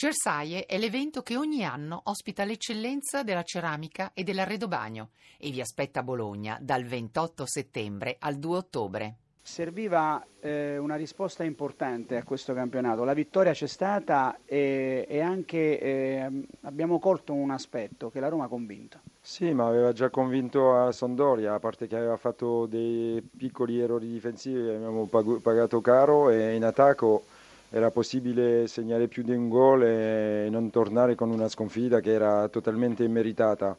Cersaie è l'evento che ogni anno ospita l'eccellenza della ceramica e dell'arredobagno e vi aspetta a Bologna dal 28 settembre al 2 ottobre. Serviva eh, una risposta importante a questo campionato, la vittoria c'è stata e, e anche eh, abbiamo colto un aspetto che la Roma ha convinto. Sì, ma aveva già convinto a Sondoria, a parte che aveva fatto dei piccoli errori difensivi, abbiamo pagato caro e in attacco era possibile segnare più di un gol e non tornare con una sconfitta che era totalmente immeritata.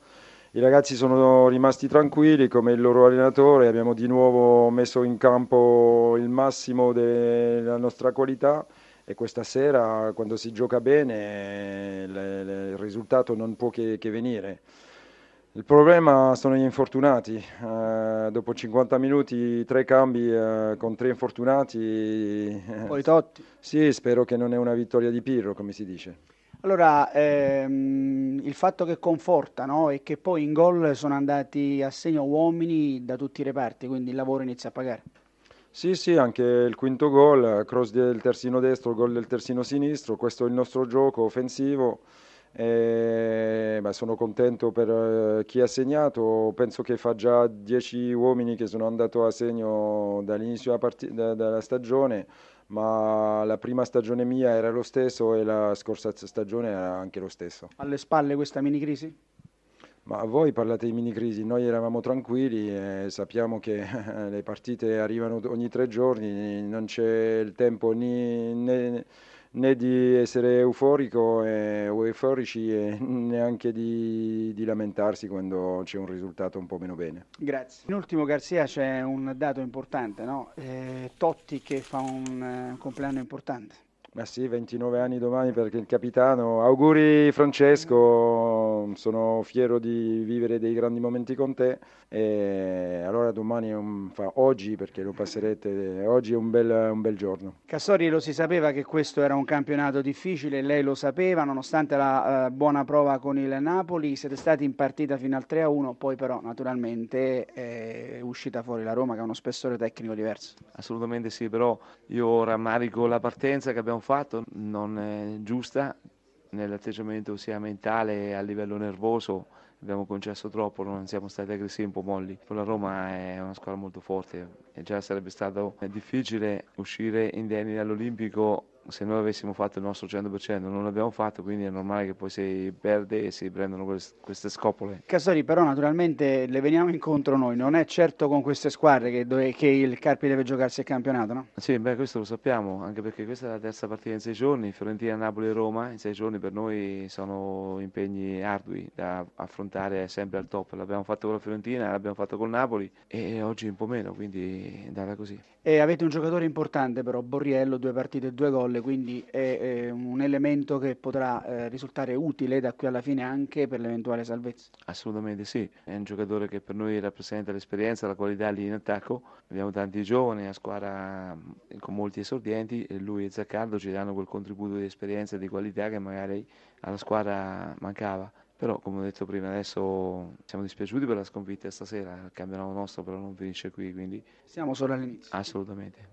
I ragazzi sono rimasti tranquilli come il loro allenatore, abbiamo di nuovo messo in campo il massimo della nostra qualità e questa sera quando si gioca bene il risultato non può che, venire. Il problema sono gli infortunati, eh, dopo 50 minuti tre cambi eh, con tre infortunati. Eh, Poi Totti. Sì, spero che non è una vittoria di Pirro, come si dice. Allora, ehm, il fatto che conforta no? è che poi in gol sono andati a segno uomini da tutti i reparti, quindi il lavoro inizia a pagare. Sì, sì, anche il quinto gol, cross del terzino destro, gol del terzino sinistro, questo è il nostro gioco offensivo. E, beh, sono contento per eh, chi ha segnato, penso che fa già 10 uomini che sono andati a segno dall'inizio della, part- da, della stagione, ma la prima stagione mia era lo stesso e la scorsa stagione era anche lo stesso. Alle spalle questa mini crisi? Ma voi parlate di mini crisi, noi eravamo tranquilli e sappiamo che le partite arrivano ogni tre giorni, non c'è il tempo né, né né di essere euforico e, o euforici e neanche di, di, lamentarsi quando c'è un risultato un po' meno bene. Grazie. In ultimo Garzia c'è un dato importante, no? eh, Totti che fa un uh, compleanno importante. Ma sì, 29 anni domani perché il capitano. Auguri Francesco, sono fiero di vivere dei grandi momenti con te. E allora domani è un, fa, oggi perché lo passerete, oggi è un bel, un bel giorno. Cassori lo si sapeva che questo era un campionato difficile, lei lo sapeva, nonostante la uh, buona prova con il Napoli, siete stati in partita fino al 3-1, poi però naturalmente è uscita fuori la Roma che ha uno spessore tecnico diverso. Assolutamente sì, però io rammarico la partenza che abbiamo fatto non è giusta nell'atteggiamento sia mentale che a livello nervoso abbiamo concesso troppo, non siamo stati aggressivi un po' molli. La Roma è una squadra molto forte e già sarebbe stato difficile uscire indenni dall'Olimpico se noi avessimo fatto il nostro 100%, non l'abbiamo fatto, quindi è normale che poi si perde e si prendono queste scopole. Castori, però naturalmente le veniamo incontro noi, non è certo con queste squadre che, dove, che il Carpi deve giocarsi il campionato, no? Sì, beh, questo lo sappiamo, anche perché questa è la terza partita in sei giorni, Fiorentina, Napoli e Roma, in sei giorni per noi sono impegni ardui da affrontare sempre al top. L'abbiamo fatto con la Fiorentina, l'abbiamo fatto con Napoli e oggi un po' meno, quindi è andata così. E avete un giocatore importante però, Borriello, due partite e due gol quindi è, è un elemento che potrà eh, risultare utile da qui alla fine anche per l'eventuale salvezza. Assolutamente sì, è un giocatore che per noi rappresenta l'esperienza, la qualità lì in attacco. Abbiamo tanti giovani, a squadra con molti esordienti e lui e Zaccardo ci danno quel contributo di esperienza e di qualità che magari alla squadra mancava. Però, come ho detto prima, adesso siamo dispiaciuti per la sconfitta stasera. Il campionato nostro però non finisce qui, quindi... Siamo solo all'inizio. Assolutamente.